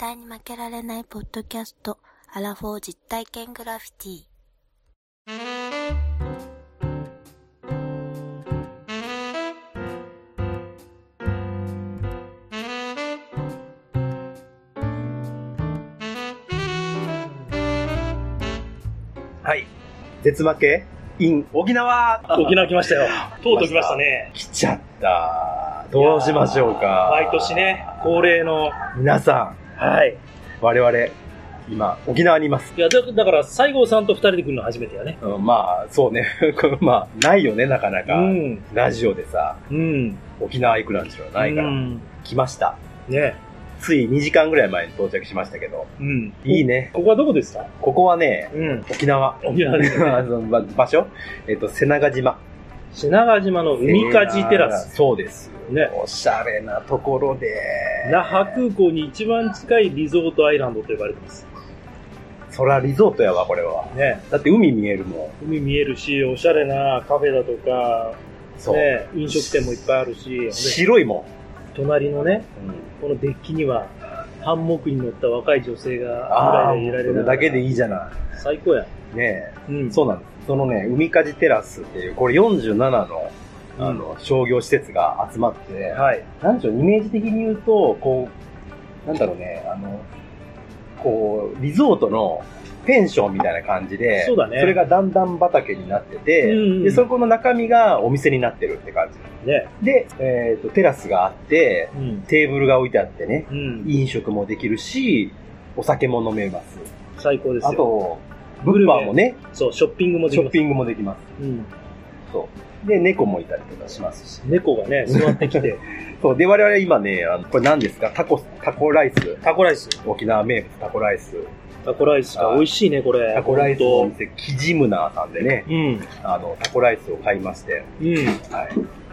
対に負けられないポッドキャスト、アラフォー実体験グラフィティ。はい。絶負け？in 沖縄沖縄来ましたよ。とうとう来ましたね。来ちゃった。どうしましょうか。毎年ね、恒例の。皆さはい。ん、我々、今、沖縄にいます。いや、だだから、西郷さんと二人で来るの初めてやね。うんまあ、そうね。まあ、ないよね、なかなか。うん。ラジオでさ、うん。沖縄行くなんていうのはないから、うん来ました。ねつい2時間ぐらい前に到着しましたけど、うん。いいね。ここはどこですか？ここはね、うん。沖縄。沖縄ですね 場所？えっと、瀬長島。品川島の海かじテラス。そうです。ねおしゃれなところで。那覇空港に一番近いリゾートアイランドと呼ばれてます。そらリゾートやわ、これは。ねだって海見えるもん。海見えるし、おしゃれなカフェだとか、そう。ね飲食店もいっぱいあるし、で白いも隣のね、ん。このデッキには、ハンモックに乗った若い女性がああ、ゆらゆられそれだけでいいじゃな最高や。い。ねうんえ。そうなんです。そのね、海かじテラスっていう、これ47の、あの、商業施設が集まって、はい。なんでしょう、イメージ的に言うと、こう、なんだろうね、あの、こう、リゾートのペンションみたいな感じで、そうだねれが段々畑になってて、うんうんで、そこの中身がお店になってるって感じ。ね。で、えっ、と、テラスがあって、うん。テーブルが置いてあってね、うん。飲食もできるし、お酒も飲めます。最高ですよ。あと、物販もね、そう、ショッピングもできます。ショッピングもできます。うん。そう。で、猫もいたりとかしますし。猫がね、座ってきて、そう。で、我々今ね、あのこれ何ですか？タコ、タコライス。タコライス。沖縄名物タコライス。タコライスか。はい美味しいね、これ。タコライスのお店、キジムナーさんでね、うん。あの、タコライスを買いまして、うん。は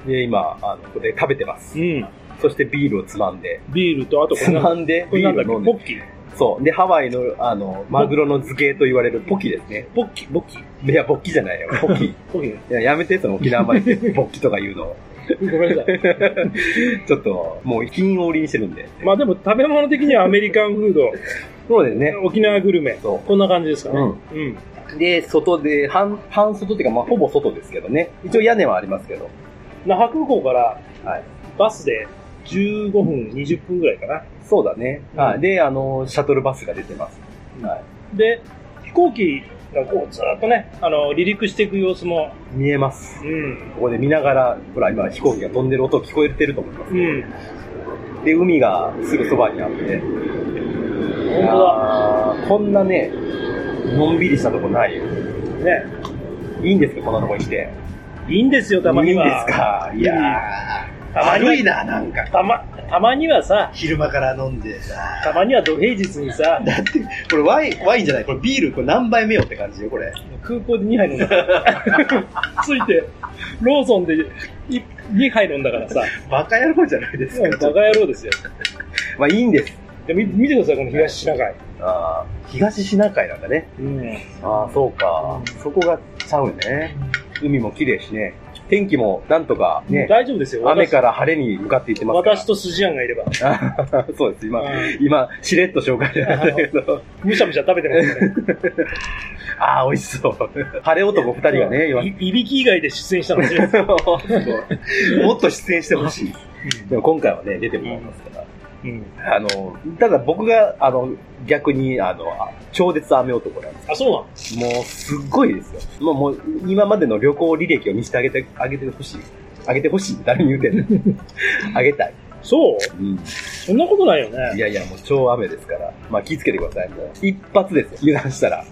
い。で、今、あの、ここで食べてますう。ん。そしてビールをつまんで、ビールと、あとこつれなんまんでビこれなんだっけ？ールを飲んで。ポッキー。そう。で、ハワイの、あの、マグロの漬けと言われるポキですね。ポッキ？ー、ポッキ？ー。いや、ボッキじゃないよ。ポキ？いポッキー。や、やめて、その沖縄までボッキとか言うの。ごめんなさい。ちょっと、もう金折りにしてるんで。まあでも食べ物的にはアメリカンフード、そうですね。沖縄グルメ。そうこんな感じですかね。うんうん。で、外で、半、半外っていうか、まあ、ほぼ外ですけどね。一応屋根はありますけど。那覇空港からはい。バスで15分、20分ぐらいかな。そうだね。うんはい。で、あの、シャトルバスが出てます。はで、飛行機がこうずっとね、あの、離陸していく様子も、い。見えます。うん。ここで見ながら、ほら、今飛行機が飛んでる音聞こえてると思います。うん。で、海がすぐそばにあって。本当だ。こんなね、のんびりしたとこないよ。ね。いいんですかこんなとこに来て。いいんですよ、たまには。いいんですか？いや悪いな、なんか。たま、たまにはさ、昼間から飲んでさ。たまには土平日にさ、だって、これワイン、ワインじゃない、これビール、これ何杯目よって感じよ、これ。空港で2杯飲んだから。ついて、ローソンで2杯飲んだからさ、バカ野郎じゃないですか。バカ野郎ですよ。まあいいんです。で見見てください、この東シナ海。あー東シナ海なんだね。うん。ああ、そうか。そこがちゃうね。海も綺麗しね。天気もなんとかね、大丈夫ですよ。雨から晴れに向かっていってますから。私と筋アンがいれば。あそうです、今、うん今、しれっと紹介しましたけど。むしゃむしゃ食べてますね。ああ、美味しそう。晴れ男二人がね、今いいびき以外で出演したの もっと出演してほしい。でも今回はね、出てもらいますから。うん。あの、ただ僕が、あの、逆に、あの、あ超絶雨男なんです。あ、そうなの？もう、すっごいですよ。もう、もう、今までの旅行履歴を見せてあげて、あげてほしい。あげてほしい。誰に言うてんの？あげたい。そう？うん。そんなことないよね。いやいや、もう超雨ですから。まあ気ぃつけてください。もう、一発ですよ。油断したら。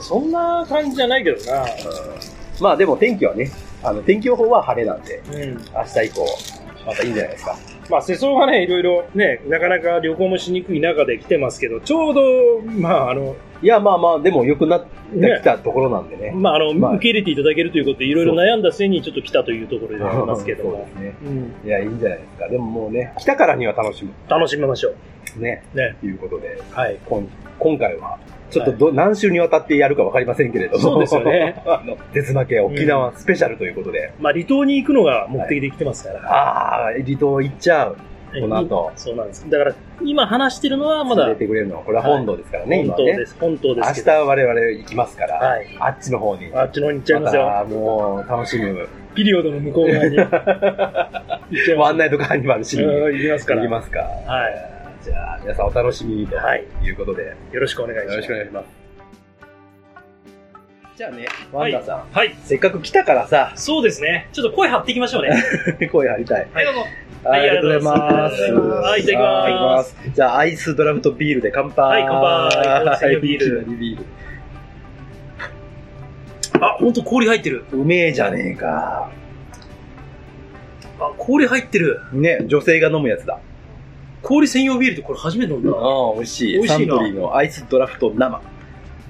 そんな感じじゃないけどな。うんまあでも天気はね、あの、天気予報は晴れなんで、うん。明日以降、またいいんじゃないですか。まあ、世相がね、いろいろね、なかなか旅行もしにくい中で来てますけど、ちょうど、まあ、あの、いや、まあまあ、でも良くなってきたところなんでね。まあ、あの、まあ受け入れていただけるということで、いろいろ悩んだ末にちょっと来たというところでありますけどそうもで。すね。うん。いや、いいんじゃないですか。でももうね、来たからには楽しむ。楽しみましょう。ね。ね。ということで、はい。今今回は、ちょっとど、何週にわたってやるかわかりませんけれども。そうですよね。あの、絶負け沖縄スペシャルということで。まあ、離島に行くのが目的で来てますから。ああ、離島行っちゃう。この後いそうなんです。だから、今話してるのはまだ出てくれるのは、これは本堂ですからね、本今ね。当です。本当で明すけど。日我々行きますから、はいあっちの方に。あっちの方に行っちゃいますよ。またもう楽しむ。ピリオドの向こう側に 行っちゃいます。ワンナイトカーニバルしにうん行きますから。行きますか。はい。じゃあ、皆さんお楽しみにとはいいうことで、よよろしくお願いします。ろしくお願いします。じゃあね、ワンダさん、はい。せっかく来たからさ、そうですね。ちょっと声張っていきましょうね。声張りたい。はい、どうも。はいありがとうございます。はいいただきます。じゃあ、アイスドラフトビールで乾杯。はい乾杯はいビールビール。あ、ほんと氷入ってる。うめえじゃねえか。あ、氷入ってる。ね、女性が飲むやつだ。氷専用ビールってこれ初めて飲んだ。ああ、美味しい。美味しいなサントリーのアイスドラフト生。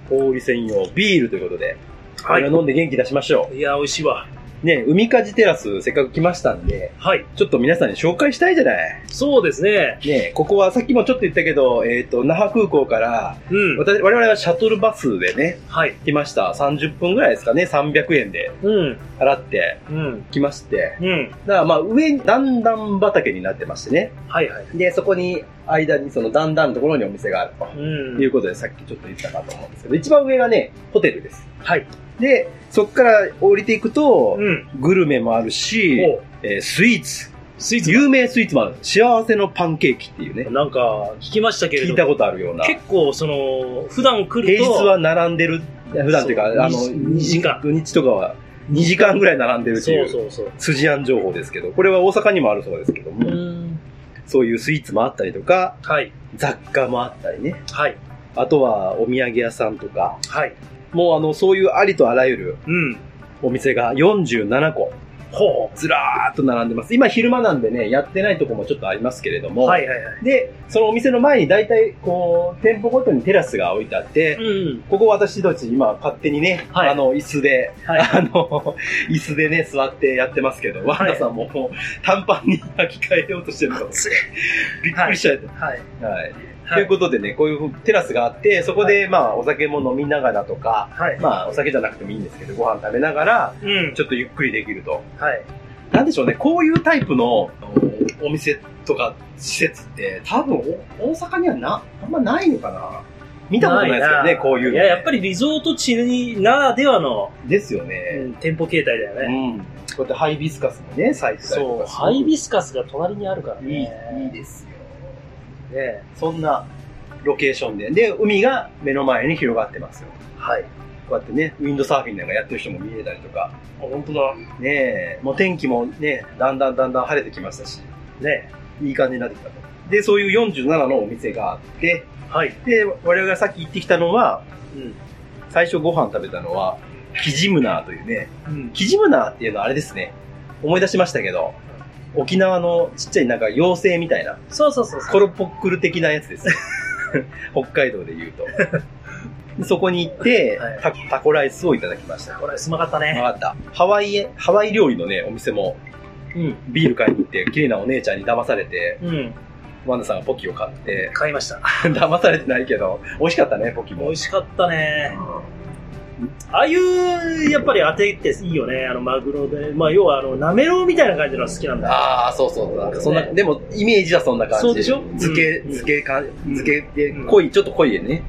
氷専用ビールということで、こはいれを飲んで元気出しましょいや、美味しいわ。う。ね、海かじテラスせっかく来ましたんで、はい。ちょっと皆さんに紹介したいじゃない。そうですね。ね、ここはさっきもちょっと言ったけど、えっ、と、那覇空港から、うん。私我々はシャトルバスでね、はい。来ました。30分ぐらいですかね、300円でうん。払ってうん。来まして。うん。だからまあ上に段々畑になってましてね。はいはい。で、そこに間にその段々のところにお店があると。うんいうことでさっきちょっと言ったかと思うんですけど、一番上がね、ホテルです。はい。で、そこから降りていくと、うん。グルメもあるし、おえースイーツ。スイーツ有名スイーツもある。幸せのパンケーキっていうね。なんか、聞きましたけれど聞いたことあるような。結構、その、普段来ると、平日は並んでる、普段というか、そうあの、2時間土日とかは2時間ぐらい並んでるってそいううそうそう。筋案情報ですけど、これは大阪にもあるそうですけども、ん。そういうスイーツもあったりとか、はい。雑貨もあったりね。はい。あとはお土産屋さんとか、はい。もうあの、そういうありとあらゆるうん。お店が47個、ほずらーっと並んでます。今昼間なんでね、やってないとこもちょっとありますけれどう。も、はいはいはい。で、そのお店の前に大体、こう、店舗ごとにテラスが置いてあって、うん。ここ私たち今勝手にね、はいあの、椅子で、はいあの、椅子でね、座ってやってますけど、ワンダさんももう短パンに履き替えようとしてるの熱い。びっくりしちゃって。はい。はい。とはいいうことでね、こういうテラスがあって、そこでまあお酒も飲みながらとか、はい。まあお酒じゃなくてもいいんですけど、ご飯食べながら、うん。ちょっとゆっくりできると。はい。なんでしょうね、こういうタイプのお店とか施設って、多分お大阪にはな、あんまないのかな見たことないですよね、こういうの、いや、やっぱりリゾート地ならではの、ですようね。ん店舗形態だようね。ん。こうやってハイビスカスもね、咲いてたりとそう、か。ハイビスカスが隣にあるからいい、ね。いいですよ。ねそんなロケーションで。で、海が目の前に広がってますよ。はい。こうやってね、ウィンドサーフィンなんかやってる人も見えたりとか。あ、本当だ。ねえ、もう天気もね、だんだんだんだん晴れてきましたし、ねいい感じになってきたと。で、そういう47のお店があって、はい。で、我々がさっき行ってきたのは、うん。最初ご飯食べたのは、キジムナーというね、うん。キジムナーっていうのはあれですね、思い出しましたけど、沖縄のちっちゃいなんか妖精みたいな、そうそうそうそう。コロポックル的なやつです。北海道で言うと。でそこに行って、はいタタコライスをいただきました。これ、すまかったね。わかった。ハワイへ、ハワイ料理のね、お店も、うん。ビール買いに行って、綺麗なお姉ちゃんに騙されて、うん。ワンダさんがポキを買って、買いました。騙されてないけど、美味しかったね、ポキも。美味しかったね。ああいう、やっぱり当てっていいよね。あの、マグロで。まあ、要は、あの、なめろうみたいな感じのが好きなんだよ。ああ、そうそう。なんかそんな、ねでも、イメージはそんな感じ。そうでしょ？漬け、うん漬けか、ん漬けでうん、濃い、ちょっと濃いでね。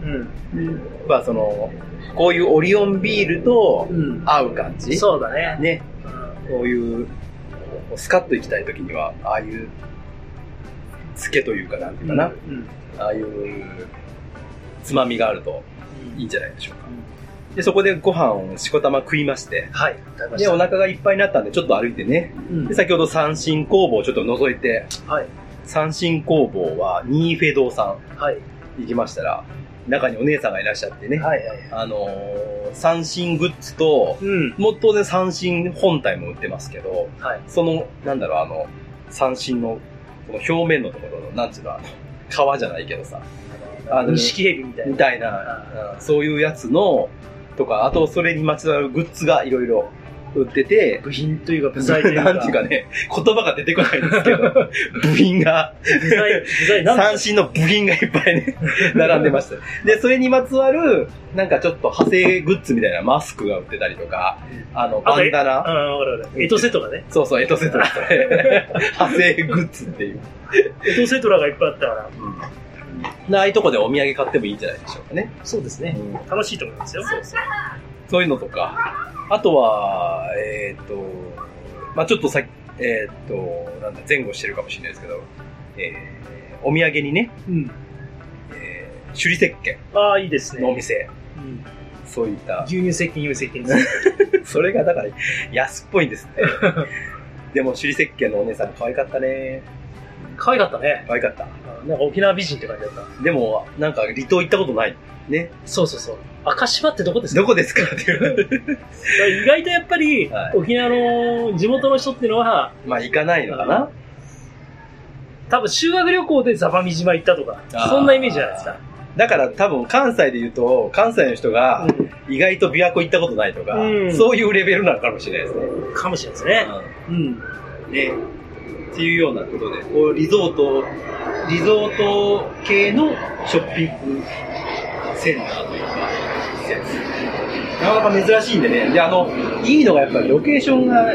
うん。まあ、その、こういうオリオンビールとうん。合う感じ。そうだね。ね。うんこういう、スカッと行きたい時には、ああいう、漬けというか、なんていうかな。うん。ああいう、つまみがあるとうんいいんじゃないでしょうか。で、そこでご飯をしこたま食いまして、はい。で、たお腹がいっぱいになったんで、ちょっと歩いてね。うんで、先ほど三振工房をちょっと覗いて、はい。三振工房は、ニーフェ堂さはい。ん行きましたら、中にお姉さんがいらっしゃってね、はい。はい。あのー、三振グッズと、うん。もう当然三振本体も売ってますけど、はい。その、なんだろう、あの、三振の、この表面のところの、なんつうの、あの、皮じゃないけどさ、あの錦蛇みたいな。みたいな、うんそういうやつの、とか、あとそれにまつわるグッズがいろいろ売ってて、部品というか、部材というか。なんていうかね、言葉が出てこないんですけど、部品が、部材、部材、なん三振の部品がいっぱいね、並んでました。で、それにまつわる、なんかちょっと派生グッズみたいなマスクが売ってたりとか、あの、バンダあナ。あ、わかるわかる。エトセトラね。そうそう、エトセトラ。派生グッズっていう。エトセトラがいっぱいあったから。ああいうとこでお土産買ってもいいんじゃないでしょうかね。そうですね。楽しいと思いますよ。そうそう。そういうのとか。あとは、えっ、と、まあちょっとさえっ、と、なんだ、前後してるかもしれないですけど、えー、お土産にね、うん。えー、首里石鹸ああ、いいですね。のお店、うんそういった、牛乳石鹸、乳石鹸です。それがだから安っぽいんですね。でも首里石鹸のお姉さん可愛かったね。可愛かったね。可愛かった。なんか沖縄美人って感じだった。でも、なんか離島行ったことない。ね。そうそうそう。赤島ってどこですか？どこですか？っていう。意外とやっぱり、はい沖縄の地元の人っていうのは、まあ行かないのかな？多分修学旅行でザバミ島行ったとかあー、そんなイメージじゃないですか。だから多分関西で言うと、関西の人が意外と琵琶湖行ったことないとか、うんそういうレベルなのかもしれないですね。うんかもしれないですね。うん。ね。っていうようなことで、こうリゾート、リゾート系のショッピングセンターというか、施設。なかなか珍しいんでね。で、あの、いいのがやっぱりロケーションが、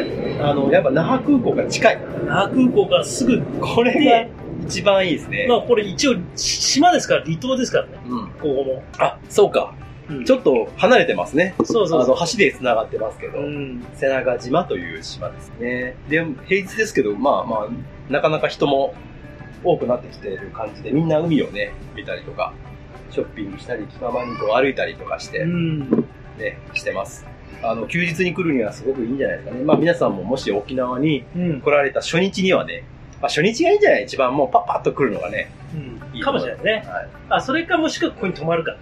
あの、やっぱ那覇空港が近い。那覇空港からすぐ、これが一番いいですね。まあこれ一応島ですから、離島ですからね、うん。ここも。あ、そうか。うんちょっと離れてますね。あの、そうそうそ橋で繋がってますけど。う。うん。瀬長島という島ですね。で、平日ですけど、まあまあ、なかなか人も多くなってきている感じで、みんな海をね、見たりとか、ショッピングしたり、気ままにこう歩いたりとかして、うん。ね、してます。あの、休日に来るにはすごくいいんじゃないですかね。まあ皆さんももし沖縄にうん。来られた初日にはね、まあ初日がいいんじゃない？一番もうパッパッと来るのがね。うん。かもしれないですね。はい。あ、それかもしくはここに泊まるか。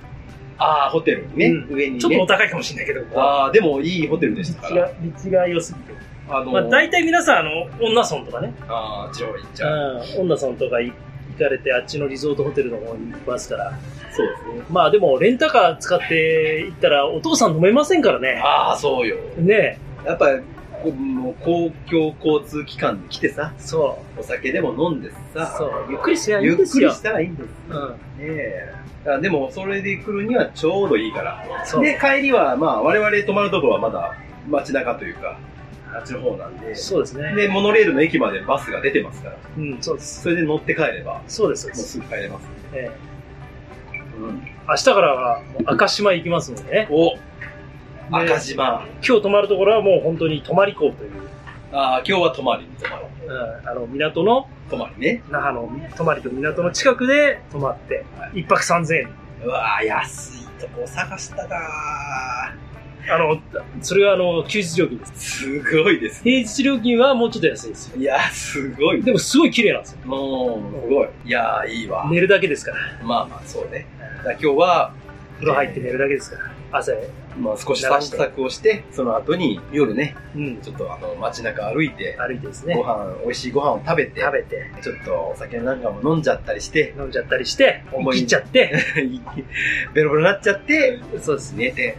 ああ、ホテルにね、うん上にね。ちょっとお高いかもしれないけど、ああ、でもいいホテルでしたから。、立地が良すぎて。あのまあ大体皆さん、あの、女村とかね、ああ、上位行っちゃう。うん、女村とか行行かれて、あっちのリゾートホテルの方に行きますから。そうですね。まあでも、レンタカー使って行ったら、お父さん飲めませんからね。ああ、そうよ。ねやっぱり、公共交通機関で来てさ、そお酒でも飲んでう。さ、そう。ゆっくりすりゃいいゆっんですよ。くりしたらいいんです。うん。ねえ。あでも、それで来るにはちょうどいいから。で、帰りは、まあ、我々泊まるところはまだ街中というか、あっちの方なんで、そうですね。で、モノレールの駅までバスが出てますから、うん、そうです。それで乗って帰れば、もそうです、そうす。すぐ帰れます。ええうん。明日からは赤島行きますのでね。お赤島。今日泊まるところはもう本当に泊まり港という、ああ、今日は泊まりに泊まる。うん、あの、港の、泊まりね。那覇の泊まりと港の近くで泊まって、一泊三千円。うわー安いとこ探したなあの、それがあの、休日料金です。ーすごいですね。平日料金はもうちょっと安いですよ。いや、すごい。でもすごい綺麗なんですよ。もう、すごい。いやー、いいわ。寝るだけですから。まあまあ、そうね。だから今日は、風呂入って寝るだけですから。朝へ。まあ少し散策をして、その後に夜ね、うん。ちょっとあの街中歩いて、歩いてですねご。飯、美味しいご飯を食べて、食べて、ちょっとお酒なんかも飲んじゃったりして、飲んじゃったりして、思い切っちゃって、ベロベロになっちゃって、そうですね。寝て、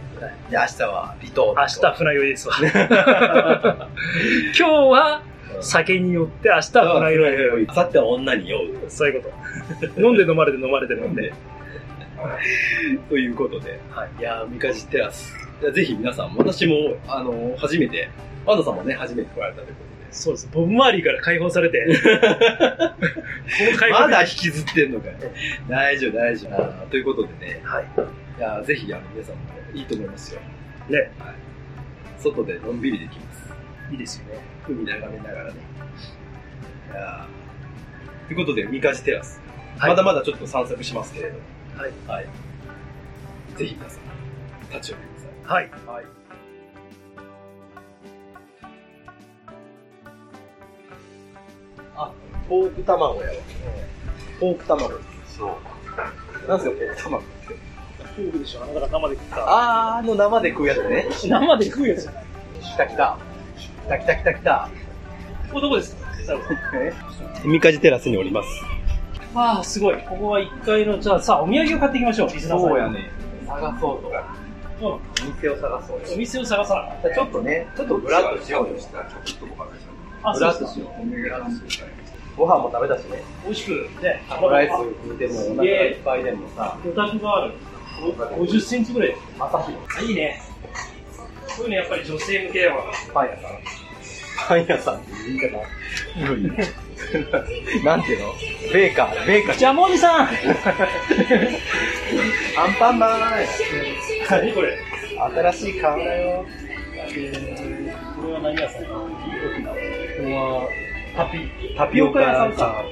で、明日は離島。明日船酔いですわ。今日は酒によって明日は船酔い。明後日は女に酔う。そういうこと。飲んで飲まれて飲まれて飲んで。ということで、はいいやー、三日月テラス。ぜひ皆さんも、私も、あの、初めて、ワンダさんもね、初めて来られたということで、そうです。ボブ周りから解放されて。まだ引きずってんのかよ。大丈夫、大丈夫。ということでね、はい。いやーぜひ、あの、皆さんもいいと思いますよ。ね。はい。外でのんびりできます。いいですよね。海眺めながらね。いやーということで、三日月テラス。はいまだまだちょっと散策しますけれど、はい。はい。ぜひ皆さん、立ち寄ってください。はい。はい。あ、ポーク卵やわ。ポーク卵。そう。なんすか、ポーク卵って。フークでしょ。だから生で食った。あー、あの生で食うやつね。生で食うやつじゃない。来た来た。来た来た来た来た。ここどこですか？三日寺テラスにおります。ああ、すごい。ここは1階の、じゃあさあ、お土産を買っていきましょう。リスナーさんにね。探そうとか。うん。お店を探そうお店を探さなちょっとね、ちょっとブラッとしようよ。あ、ブラッとしよう。ご飯も食べたしね。美味しく、ね、タコライス食うてもお腹いっぱいでもさ、お宅がある。お50センチぐらい。朝日あいいね。こういうのやっぱり女性向けだわ。パン屋さん。パン屋さんって言い方。なんていうの？ベーカー、ベーカー。ジャムおじさん アンパンマン何これ？新しい顔だよ。これは何屋さん？これはタピ、タピオカ屋さんか。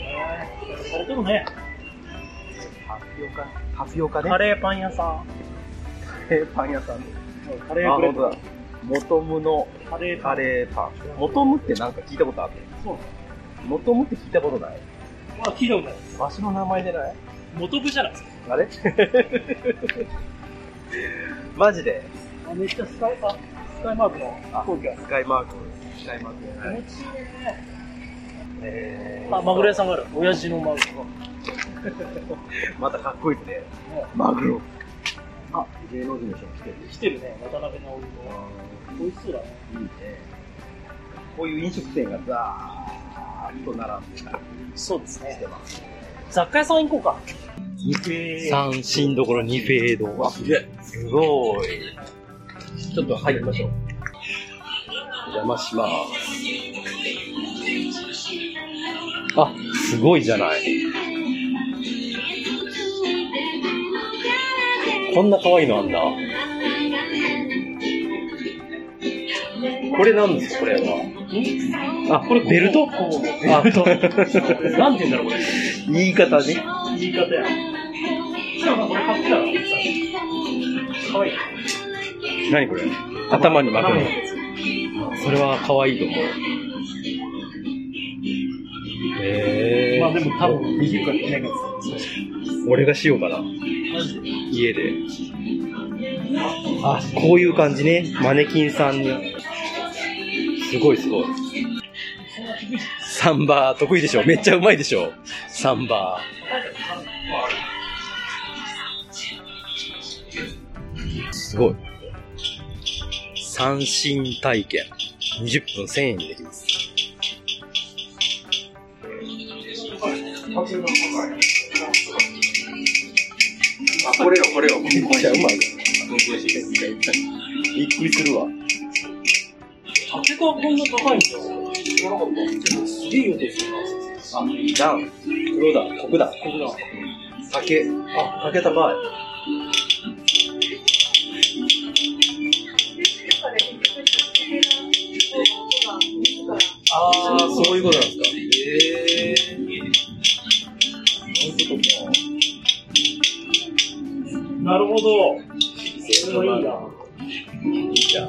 されてるね。タピオカ、タピオカね。カレーパン屋さん。カレーパン屋さん。あ、カレーブレッド本当だ。モトムのカレーパン。カレーパン。モトムってなんか聞いたことある？そうモトムって聞いたことない？まあ、聞いたことない。わしの名前でない？元部じゃない？ですか。あれ？マジで？あめっちゃスカイあスカイマークの飛行機が。スカイマーク。スカイマーク。気持ちいいね。えあ、マグロ屋さんがある。親父のマグロ。またかっこいいですね。マグロ。あ、芸能人の人も来てる。来てるね、渡辺直美の。美味しそうだね。いいね。こういう飲食店がザーッと並んでたりそうですねして。ます。雑貨屋さん行こうか。ニフェ三新どころニフェード。わ、すげえ。すごい。ちょっと入りましょう。お邪魔します。あ、すごいじゃない。こんな可愛いのあんだ。これなんですかこれは。あ、これベルト？あ、ベルトなんて言うんだろう、これ。言い方ね。言い方や。しかもこれ買ってたら、かわいい。何これ頭に巻くのやそれは可愛いと思う。へえまあでも多分、できるかできないか俺がしようかな。家で。あ、こういう感じね。マネキンさんに。すごいすごい。サンバー得意でしょ？めっちゃうまいでしょ？サンバー。すごい。三振体験。20分1000円にできます。あ、これよ、これよ。めっちゃうまい。びっくりするわ。竹がこんな高いんだ。知らなか。った。すげえ音するな。あ、ダウン。黒だ、黒だ。ここだ。竹。あ、竹高い。ああ、そういうことなんですか。へえー。そういうことか。なるほど。それはいいな。いいじゃあ、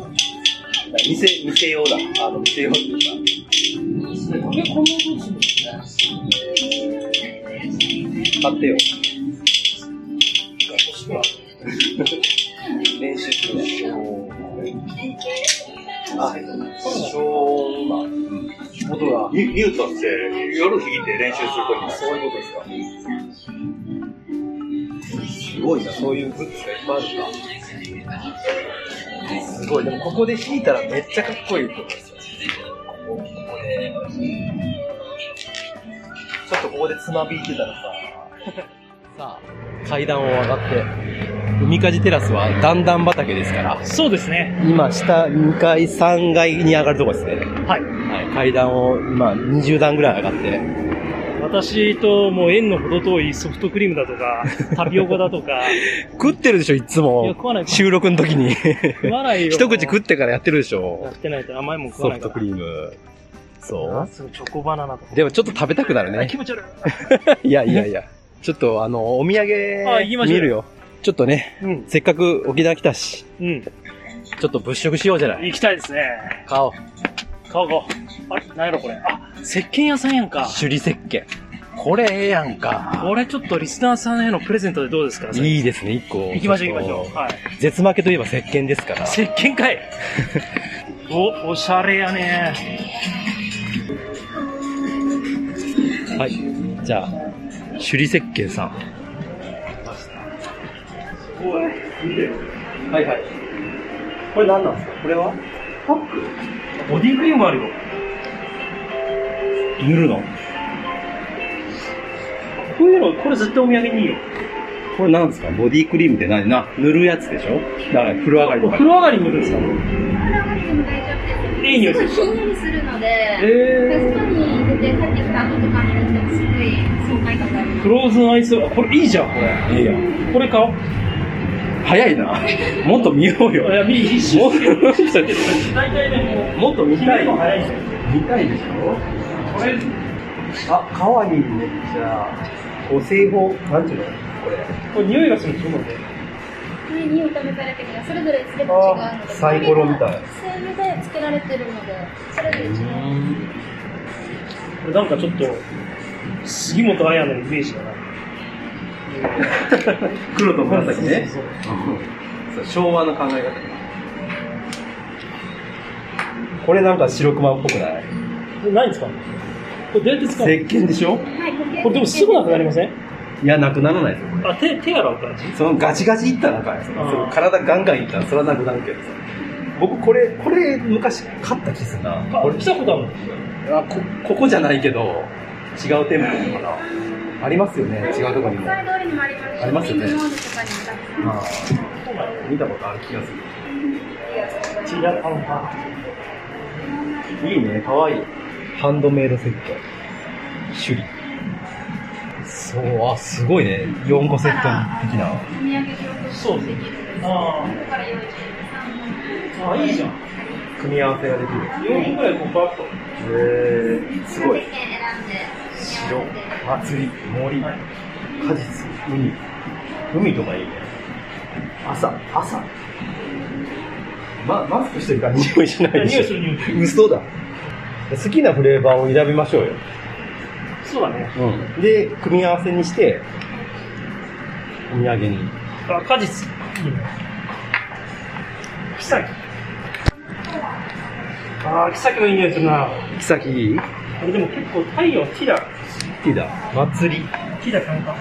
店、店用だ。あの、店用っていうか。竹こんなですね。買ってよ。練習するわ。あ、そう、まあ、音が。ミミュートって夜弾いて練習するときにそういうことですか。すごいな、そういうグッズがいっぱいあるか。すごい、でもここで弾いたらめっちゃかっこいいと思うんですよ。ここここで。ちょっとここでつまびいてたらさ。さあ、階段を上がって、海かじテラスは段々畑ですから、そうですね。今下2階、3階に上がるとこですね。はい。はい、階段を今20段ぐらい上がって、私ともう縁の程遠いソフトクリームだとか、タピオカだとか、食ってるでしょ、いついや、も。食わない。収録の時に。食わないよ。一口食ってからやってるでしやょっ。てないと甘いもん食ソわないから。フトクリーム。そあすチョコバナナとか。うでもちょっと食べたくなるねあ気。持ち悪い。いやいやいや。ちょっとあの、お土産見るよ。ちょっとね、うん。せっかく沖縄来たし、うん。ちょっと物色しようじゃない。行きたいですね。買おう。買おう買おう。あれ？何やろこれ。あ、石鹸屋さんやんか。首里石鹸。これええやんか。これちょっとリスナーさんへのプレゼントでどうですか？いいですね、一個。行きましょう行きましょう。はい。絶負けといえば石鹸ですから。石鹸かい お、おしゃれやね。はい。じゃあ、首里石鹸さん。はいはい。これ何なんですか？これは？パックボディクリームもあるよ。塗るの？こういうの、これ絶対お土産にいいよ。これなんですか？ボディクリームって何？な、塗るやつでしょ？だから風呂上がりとか風。呂上がりに塗るんですか風呂上がりでも大丈夫です。いい匂いするちょっとひんやりするので、え外に出て帰ってきた後とかに塗ってもすごい爽快感がある。フローズンアイス、あこれいいじゃん、これ。いいやこれ買おう。早いな。もっと見ようよ。いや、見、一瞬。もっと大体ね、もう、もっと見たい。見たいでしょ？これ、あ、かわいいね。じゃあ、お製法、なんていうの？これ。これ匂いがするんでしょ、こにお試されてるのがそれぞれつけて違うので、サイコロみたい精油でつけられてるので、それぞれ違う。これなんかちょっと、杉本彩のイメージだな。黒と紫ね。そうそうそう昭和の考え方。これなんか白熊っぽくない？これ何ですか？これどうやって使うの石鹸でしょ？はい、これでもすぐなくなりません？いや、なくならないですよ。あ、手、手洗う感じ？そのガチガチいったらなか体ガンガンいったらそれはなくなるけどさ。僕これ、これ昔買った気するな。あ、これ来たことあるの？あこ、ここじゃないけど、違う店舗かな。ありますよね、違うところにも。ありますよねあー見たことある気がする。違う、あの、あいいね、かわいい。ハンドメイドセット。首里。そう、あ、すごいね。4個セット的な。お土産用としてです。あここから用意してあ、いいじゃん。組み合わせができる。4本くらいこうバッと。へー、すごい。選んで、白、祭り、森、果実、海。海とかいいね。朝、朝。ま、マスクしてるから匂いしないでしょ。匂いする匂いする。嘘だ。好きなフレーバーを選びましょうよ。そうだね。うん。で、組み合わせにして、お土産に。あ、果実。いいね。キサキ。ああ、キサキのいい匂いするな。木崎いいこれでも結構太陽、ティダ、ティダ。祭り。ティダ買うか。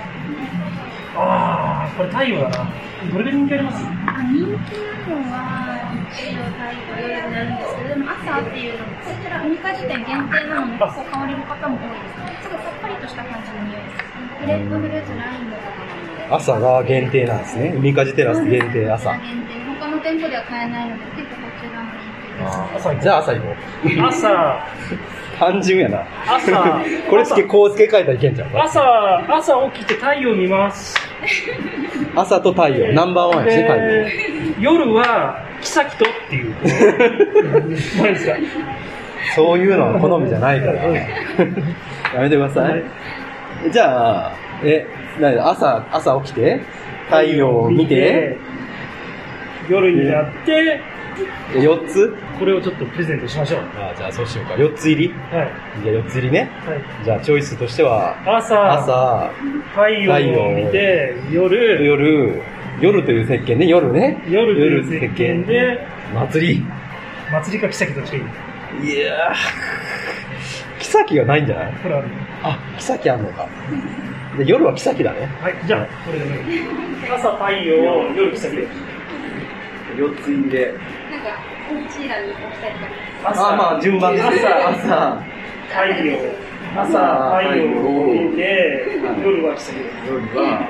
ああ、これ太陽だな。どれぐらい人気ありますあ人気なのは、日曜、太陽、夜になんですけど、でも朝っていうのも、こちら、海果樹店限定なので、結構買われる方も多いですね。すごいさっぱりとした感じの匂いです。グレープフルーツ、ライムとかなので。朝が限定なんですね。海かじテラス限定朝。限定。他の店舗では買えないので、結構こちらも人気です。朝じゃあ朝行こう。朝、単純やな。朝 これつけ、こう付け替えたらいけんじゃん。朝、朝起きて太陽見ます。朝と太陽。ナンバーワンやし、太陽。で、夜は、キサキとっていう。何ですかそういうのは好みじゃないから。やめてください。じゃあ、え、なに朝、朝起きて、太陽を見て、、夜になって、4つ？これをちょっとプレゼントしましょう。あじゃあそうしようか。4つ入り？はい。じゃあ4つ入りね。はい、じゃあチョイスとしては、朝、朝、太陽を見て、夜、夜、夜という石鹸ね、夜ね。夜という石鹸で、祭り。祭りかキサキとしていい。いやー、キサキがないんじゃない？これある。あ、キサキあんのか。で夜はキサキだね。はい、じゃあ、これでもいい。朝太陽、夜キサキで。4つ入りで。なんか、こちらに置きたいとか。朝、あ、まあ順番で。朝、朝、太陽、朝、太陽を見て、夜はキサキで。夜は、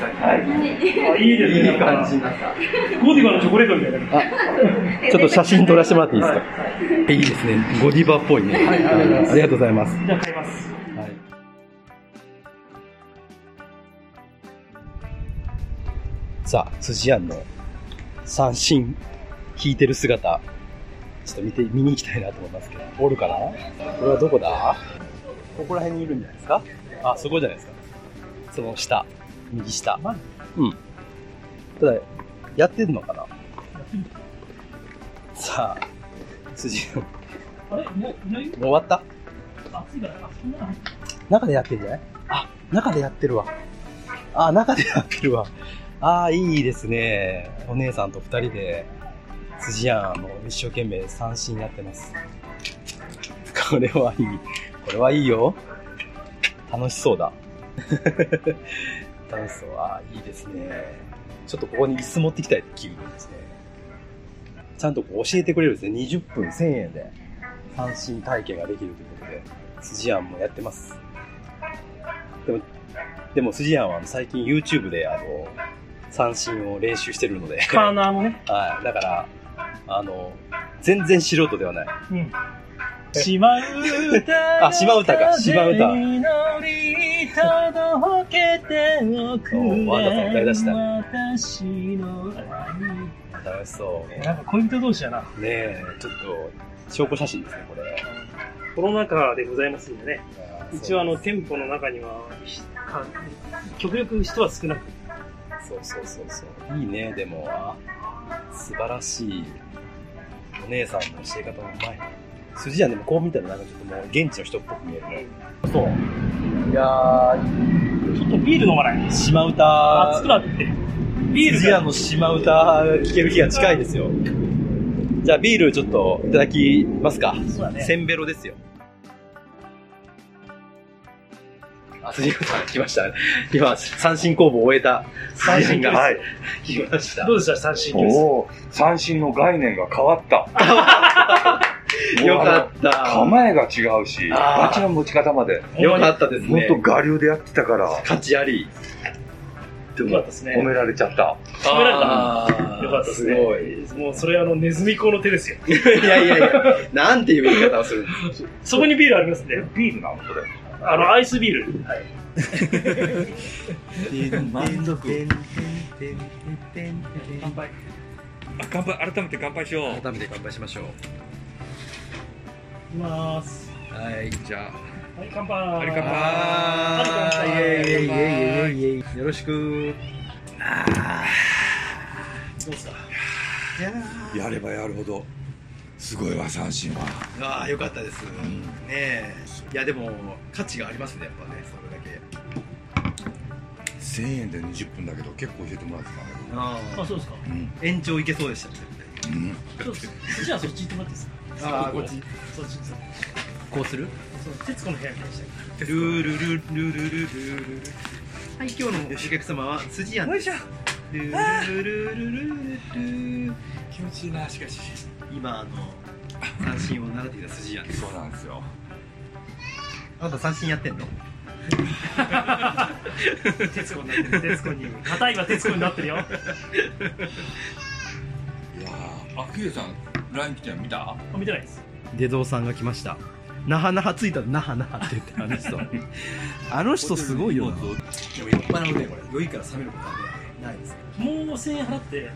はい。あ、いいですね。いい感じになった。ゴディバのチョコレートみたいな。あ、ちょっと写真撮らせてもらっていいですか、はいい、いですね。ゴディバっぽいね。はいありがとうございますありがとうございます。じゃあ買います。はい。さあ、辻庵の三振弾いてる姿、ちょっと見て、見に行きたいなと思いますけど、おるかな？これはどこだ？ここら辺にいるんじゃないですか？あ、そこじゃないですか。その下、右下。うん。ただ、やってんのかな？さあ、辻庵、もあれ？もう、いない？う終わった？暑いから、あ、そんなの中でやってるんじゃない？あ、中でやってるわ。あ、中でやってるわ。ああ、いいですね。お姉さんと二人で、辻やん、もう一生懸命三振やってます。これはいい。これはいいよ。楽しそうだ。楽しそう。ああ、いいですね。ちょっとここに椅子持ってきたい気分ですね。ちゃんとこう教えてくれるんですね。20分1000円で三振体験ができるということで、筋庵もやってます。でも、でも筋庵は最近 YouTube であの、三振を練習してるので、カーナーもね。はい。だから、あの、全然素人ではない。うん。島唄あ島唄か島唄祈り届けておくおワンダさん歌い出した私の愛楽しそう。なんか恋人同士やな。ねえ、ちょっと、証拠写真ですね、これ。コロナ禍でございますんでね。一応あの、店舗の中には、極力人は少なく。そうそうそうそう。いいね、でも、あ素晴らしい。お姉さんの教え方もうまい。筋やんでもこう見たらなんかちょっともう現地の人っぽく見えるね。そう。いやー、ちょっとビール飲まない島唄、熱くなって。ビールが筋屋の島唄聞ける日が近いですよ。じゃあビールちょっといただきますか。そうだねセンベロですよ。辻山さん来ましたね。今、三振工房を終えた三振が、はい。来ましたど。うでした？三振。おお、三振の概念が変わった。よかった。構えが違うし、バチの持ち方まで、よかったですね。もっと我流でやってたから、価値あり。よかったですね。褒められちゃった。褒められたよかったですね。すごい。もうそれあの、ネズミ講の手ですよ。いやいやいや、なんていう言い方をするそこにビールありますね。ビールなの？これ。あの、アイスビール。はい。満足。乾杯。あ乾杯、改めて乾杯しよう。改めて乾杯しましょう。いきます。はい。じゃはい、乾杯。はい乾杯イェイイェイイェイイェイイェイよろしく。どうですかあ、やればやるほど、すごいわ、三振は。ああ、よかったです。ねえ。いや、でも、価値がありますね、やっぱね、それだけ。1000円で20分だけど、結構教えてもらってたんだああ、そうですか。うん。延長いけそうでしたね。うん。ちょっと、そっちはそっち行ってもらっていいですか？ああ、こっち。そっち、こうする？ち。徹子の部屋でしたルールルルルルルル。はい今日のお客様は辻屋です。ルールルルルルルル。気持ちいいなしかし。今あの三振を習っていた辻んそうなんですよ。あなた三振やってんの？徹子になってる。徹子に。硬いは徹子になってるよ。いやあきえさんライン来て見た？見てないです。出蔵さんが来ました。那覇那覇ついたら那覇那覇って言ってあの人。あの人すごいよな。でも酔っ払うね、これ。酔いから冷めることはね、ないです。もう1000円払って、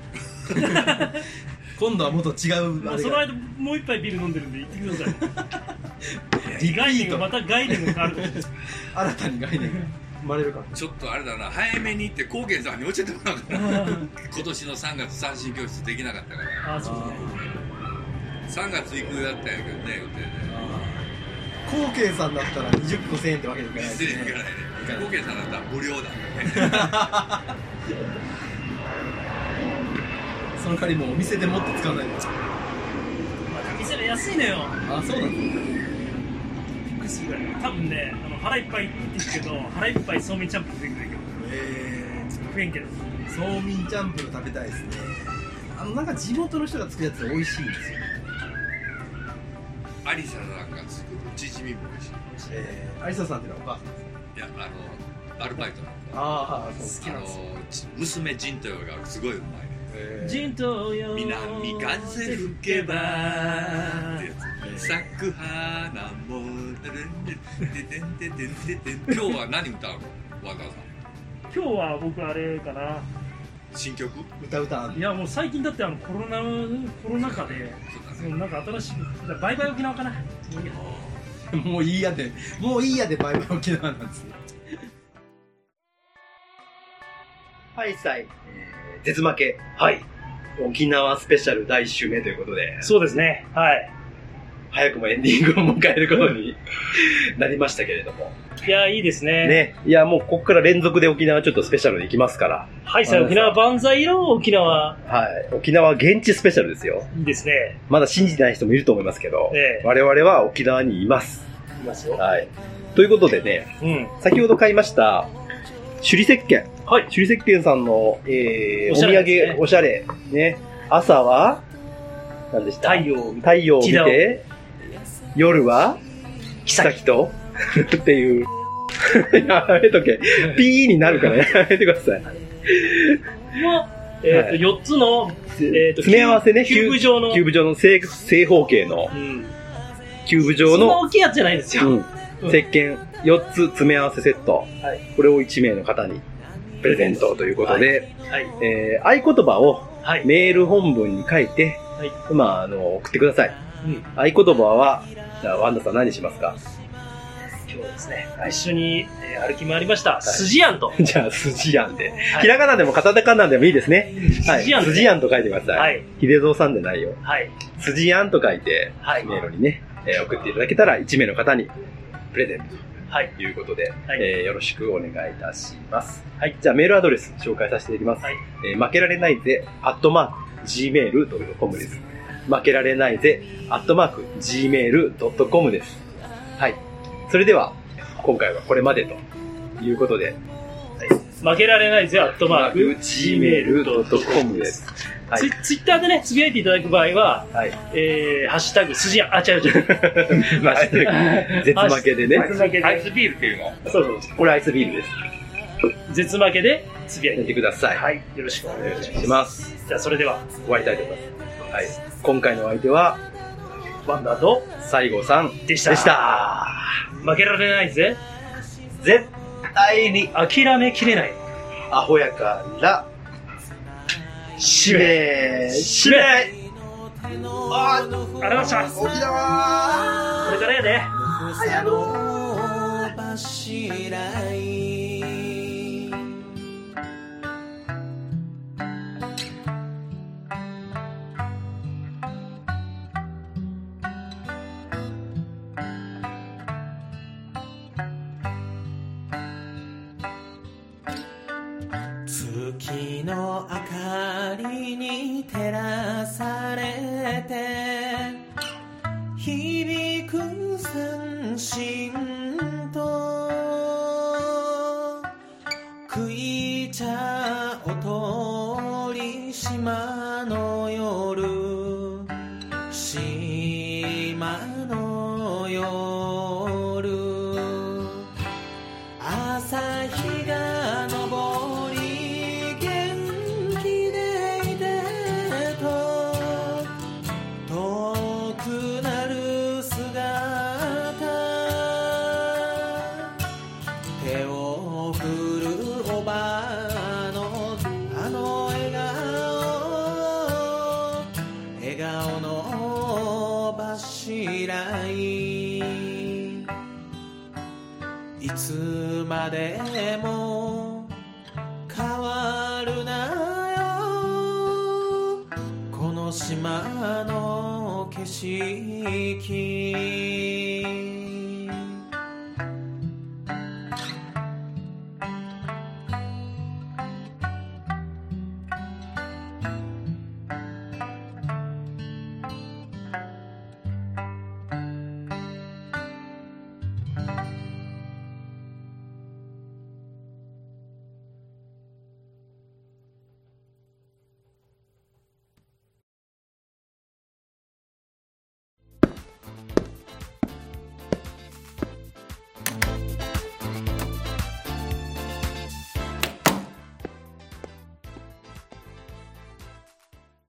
今度はもっと違う、あれが。まあその間もう一杯ビール飲んでるんで行ってください。リ概念がまた概念が。変わる。新たに概念が。生まれるから。ちょっとあれだな、早めに行って、高原さんに教えてもらうから、今年の3月、三振教室できなかったから、あ、そうですね。3月行くだったんやけどね、予定後継さんだったら20個1000円ってわけにいかで。ない失礼いかないね。高原さんだったら無料だね。その代わりもうお店でもって使わないと。店で安いのよ。あ、そうなんびっくりするぐらい。多分ね、あの腹いっぱいって言ってるけど、腹いっぱいそうめんチャンプルできるけど、え食えんけど。ー、そうみんチャンプル食べたいですね。あの、なんか地元の人が作るやつ美味しいんですよ。アリサなんか作るチヂミも美味しい。えー、アリサさんっていうのはお母さんですいや、あの、アルバイトなの。ああ、あの、ち娘ジントヨがすごいうまいね。ジントよ。南風吹けばってやつ。咲く花も、ててんてんてんてんてん今日は何歌うのワンダーさん。今日は僕あれかな。新曲歌歌いやもう最近だってあのコロナコロナ禍で、そうなんか新しい、バイバイ沖縄かな。もういいやもういいやで、もういいやでバイバイ沖縄なんですよ。はい、さい。えー、絶負け。はい。沖縄スペシャル第1週目ということで、そうですね。はい。早くもエンディングを迎えることに なりましたけれども。いや、いいですね。ね。いや、もうここから連続で沖縄ちょっとスペシャルで行きますから。はい、さあ沖縄万歳の沖縄。はい。沖縄現地スペシャルですよ。いいですね。まだ信じてない人もいると思いますけど、ええ我々は沖縄にいます。いますよ。はい。ということでね、うん。先ほど買いました、首里石鹸。はい。首里石鹸さんの、えー、お土おしゃれですね産、おしゃれ。ね。朝は、何でした？太陽を見て太陽を見て、夜は、妃と、っていう。やめとけ。ピーになるから やめてください。の、えっ、と、はい4つの、えっ、と、詰め合わせね、キューブ状の、キューブ状の正正方形のう、ん。キューブ状そんなの、大きいやつじゃないんですよ。うん、うん石鹸4つ詰め合わせセット。はいこれを1名の方にプレゼントということで、はい。えー合言葉をはい。メール本文に書いて、はいまあ、あの、送ってください。うん合言葉は、じゃあ、ワンダさん何しますか？今日はですね、一緒に、えー歩き回りました、スジアンと。じゃあ、筋案で。はいひらがなでもカタカナでもいいですね。はい。筋案で筋案と書いてください。はい。秀蔵さんでないよ。はい。筋案と書いて、はい。メールにね、えー送っていただけたら1名の方にプレゼントはい。ということで、はいえーよろしくお願いいたします。はい。じゃあメールアドレス紹介させていただきます。はいえー負けられないぜ、アットマーク、gmail.com です。負けられないぜ、アットマーク、gmail.com です。はい。それでは、今回はこれまでということで、負けられないぜ、アットマーク、gmail.com です。はいツイツイッターでね、つぶやいていただく場合は、はい。えー、ハッシュタグ、スジアン、あ、違う違う。まあ、絶負けでね。絶負けで。アイスビールっていうの？そうそう。これアイスビールです。絶負けで、つぶやいやってて。ください。はい。よろしくお願い。します。じゃあ、それでは、終わりたいと思います。はい。今回のお相手は、ワンダと、西郷さんでした。でした。負けられないぜ、絶対に諦めきれない。アホやから、しめしめありがとうございました。沖縄これからやで。月でも